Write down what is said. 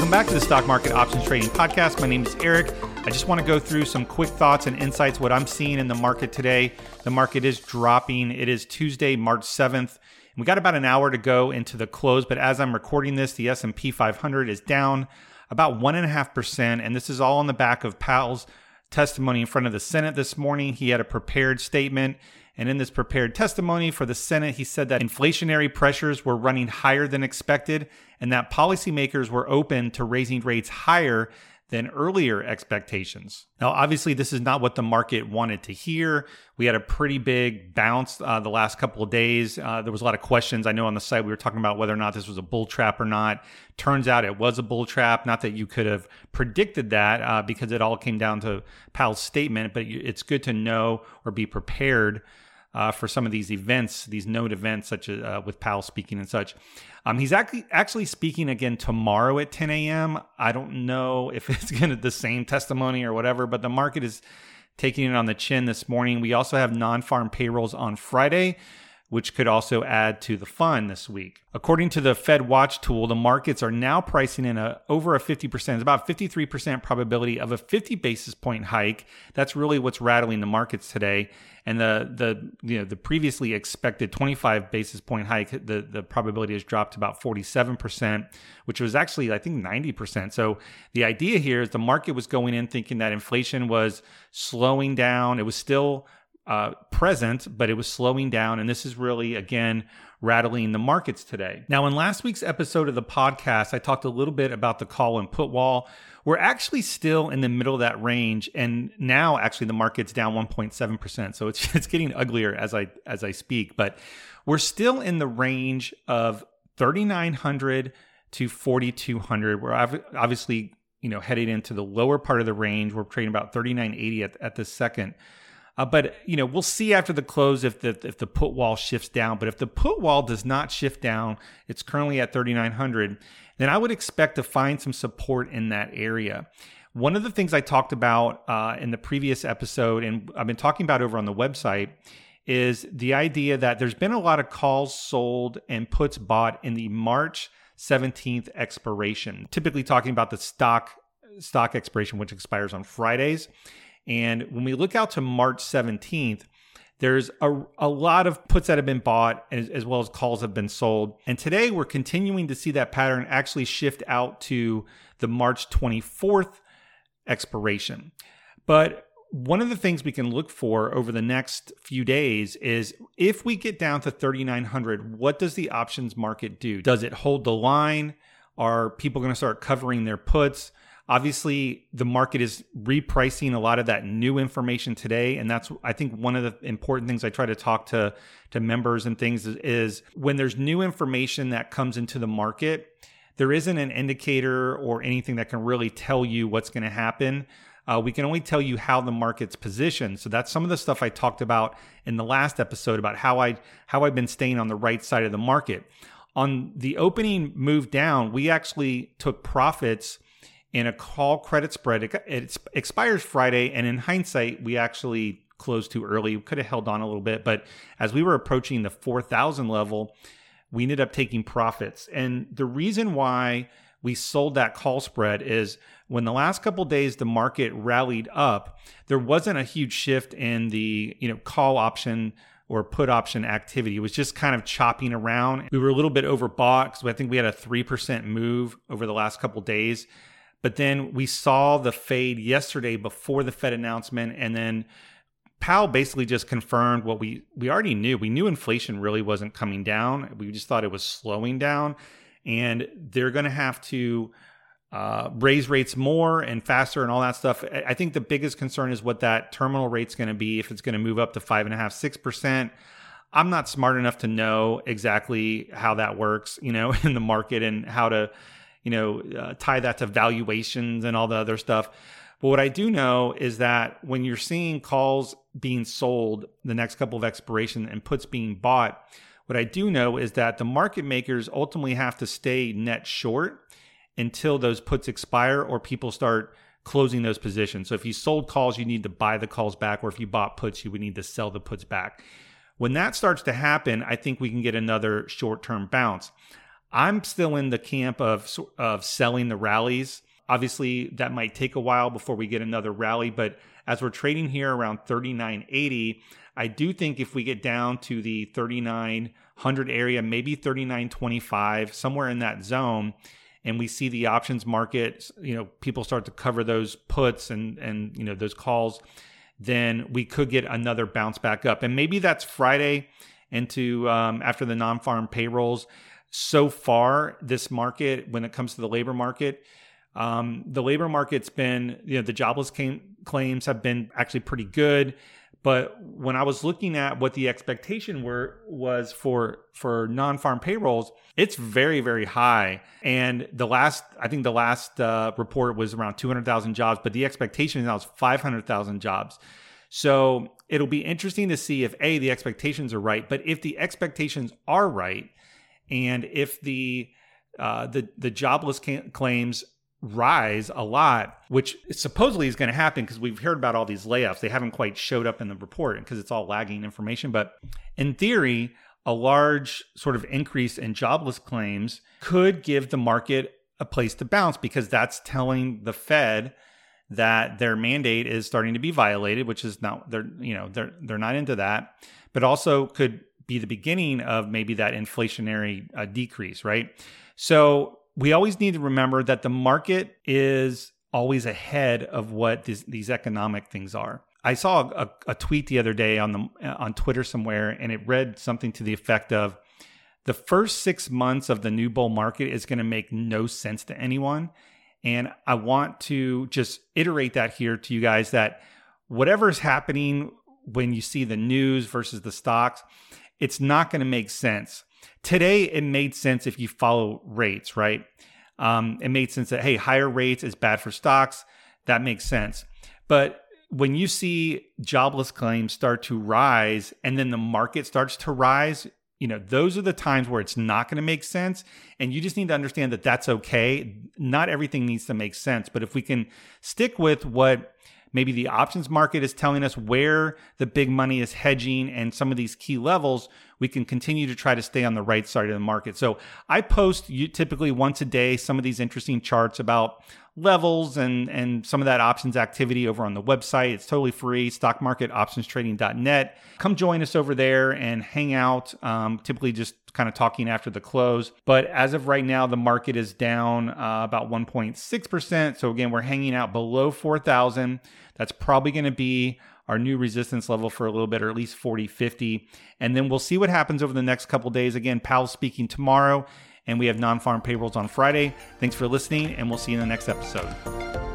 Welcome back to the Stock Market Options Trading Podcast. My name is Eric. I just want to go through some quick thoughts and insights what I'm seeing in the market today. The market is dropping. It is Tuesday, March 7th. We got about an hour to go into the close, but as I'm recording this, the S&P 500 is down about one and a half percent, and this is all on the back of Powell's testimony in front of the Senate this morning. He had a prepared statement. And in this prepared testimony for the Senate, he said that inflationary pressures were running higher than expected and that policymakers were open to raising rates higher than earlier expectations. Now, obviously, this is not what the market wanted to hear. We had a pretty big bounce uh, the last couple of days. Uh, there was a lot of questions. I know on the site we were talking about whether or not this was a bull trap or not. Turns out it was a bull trap. Not that you could have predicted that uh, because it all came down to Powell's statement, but it's good to know or be prepared uh, for some of these events, these note events, such as uh, with Powell speaking and such. Um, he's actually actually speaking again tomorrow at 10 a.m. I don't know if it's going to the same testimony or whatever, but the market is taking it on the chin this morning. We also have non-farm payrolls on Friday which could also add to the fun this week. According to the Fed Watch tool, the markets are now pricing in a over a 50%, it's about 53% probability of a 50 basis point hike. That's really what's rattling the markets today. And the the you know the previously expected 25 basis point hike, the, the probability has dropped to about 47%, which was actually I think 90%. So the idea here is the market was going in thinking that inflation was slowing down. It was still uh, present, but it was slowing down. And this is really, again, rattling the markets today. Now, in last week's episode of the podcast, I talked a little bit about the call and put wall. We're actually still in the middle of that range, and now actually the market's down 1.7%. So it's it's getting uglier as I as I speak, but we're still in the range of 3,900 to 4,200. We're obviously you know heading into the lower part of the range. We're trading about 39.80 at, at this second. Uh, but you know, we'll see after the close if the if the put wall shifts down. But if the put wall does not shift down, it's currently at 3,900. Then I would expect to find some support in that area. One of the things I talked about uh, in the previous episode, and I've been talking about over on the website, is the idea that there's been a lot of calls sold and puts bought in the March 17th expiration. Typically talking about the stock stock expiration, which expires on Fridays. And when we look out to March 17th, there's a, a lot of puts that have been bought as, as, well as calls have been sold. And today we're continuing to see that pattern actually shift out to the March 24th expiration. But one of the things we can look for over the next few days is if we get down to 3900 what does the options market do does it hold the line are people going to start covering their puts Obviously, the market is repricing a lot of that new information today, and that's I think one of the important things I try to talk to to members and things is, is when there's new information that comes into the market, there isn't an indicator or anything that can really tell you what's going to happen. Uh, we can only tell you how the market's positioned. So that's some of the stuff I talked about in the last episode about how I how I've been staying on the right side of the market. On the opening move down, we actually took profits in a call credit spread. It, it expires Friday, and in hindsight, we actually closed too early. We could have held on a little bit, but as we were approaching the 4,000 level, we ended up taking profits. And the reason why we sold that call spread is when the last couple days the market rallied up, there wasn't a huge shift in the you know call option or put option activity. It was just kind of chopping around. We were a little bit overbought because I think we had a 3% move over the last couple days. But then we saw the fade yesterday before the Fed announcement, and then Powell basically just confirmed what we we already knew. We knew inflation really wasn't coming down. We just thought it was slowing down, and they're going to have to uh, raise rates more and faster and all that stuff. I think the biggest concern is what that terminal rate's going to be. If it's going to move up to five and a half, six percent. I'm not smart enough to know exactly how that works, you know, in the market and how to you know, uh, tie that to valuations and all the other stuff. But what I do know is that when you're seeing calls being sold, the next couple of expiration and puts being bought, what I do know is that the market makers ultimately have to stay net short until those puts expire or people start closing those positions. So if you sold calls, you need to buy the calls back, or if you bought puts, you would need to sell the puts back. When that starts to happen, I think we can get another short term bounce. I'm still in the camp of of selling the rallies. Obviously, that might take a while before we get another rally, but as we're trading here around 3980, I do think if we get down to the 3900 area, maybe 3925, somewhere in that zone, and we see the options market, you know, people start to cover those puts and and you know those calls, then we could get another bounce back up, and maybe that's Friday into um, after the non-farm payrolls. So far, this market, when it comes to the labor market, um, the labor market's been, you know, the jobless came, claims have been actually pretty good. But when I was looking at what the expectation were was for for non-farm payrolls, it's very very high. And the last, I think the last uh, report was around 200,000 jobs, but the expectation now is 500,000 jobs. So it'll be interesting to see if a the expectations are right, but if the expectations are right, and if the uh, the the jobless claims rise a lot, which supposedly is going to happen because we've heard about all these layoffs. They haven't quite showed up in the report because it's all lagging information. But in theory, a large sort of increase in jobless claims could give the market a place to bounce because that's telling the Fed that their mandate is starting to be violated, which is not they're you know they're they're not into that, but also could be the beginning of maybe that inflationary uh, decrease, right? So we always need to remember that the market is always ahead of what this, these economic things are. I saw a, a, tweet the other day on the on Twitter somewhere, and it read something to the effect of, "The first six months of the new bull market is going to make no sense to anyone." And I want to just iterate that here to you guys that whatever is happening when you see the news versus the stocks, it's not going to make sense. Today, it made sense if you follow rates, right? Um, it made sense that, hey, higher rates is bad for stocks. That makes sense. But when you see jobless claims start to rise and then the market starts to rise, you know, those are the times where it's not going to make sense. And you just need to understand that that's okay. Not everything needs to make sense. But if we can stick with what maybe the options market is telling us where the big money is hedging and some of these key levels, we can continue to try to stay on the right side of the market. So I post typically once a day some of these interesting charts about levels and and some of that options activity over on the website. It's totally free, stockmarketoptionstrading.net. Come join us over there and hang out. Um, typically just kind of talking after the close. But as of right now, the market is down uh, about 1.6%. So again, we're hanging out below 4,000. That's probably going to be our new resistance level for a little bit, or at least 40, 50. And then we'll see what happens over the next couple days. Again, Powell speaking tomorrow and we have non farm payrolls on Friday. Thanks for listening, and we'll see you in the next episode.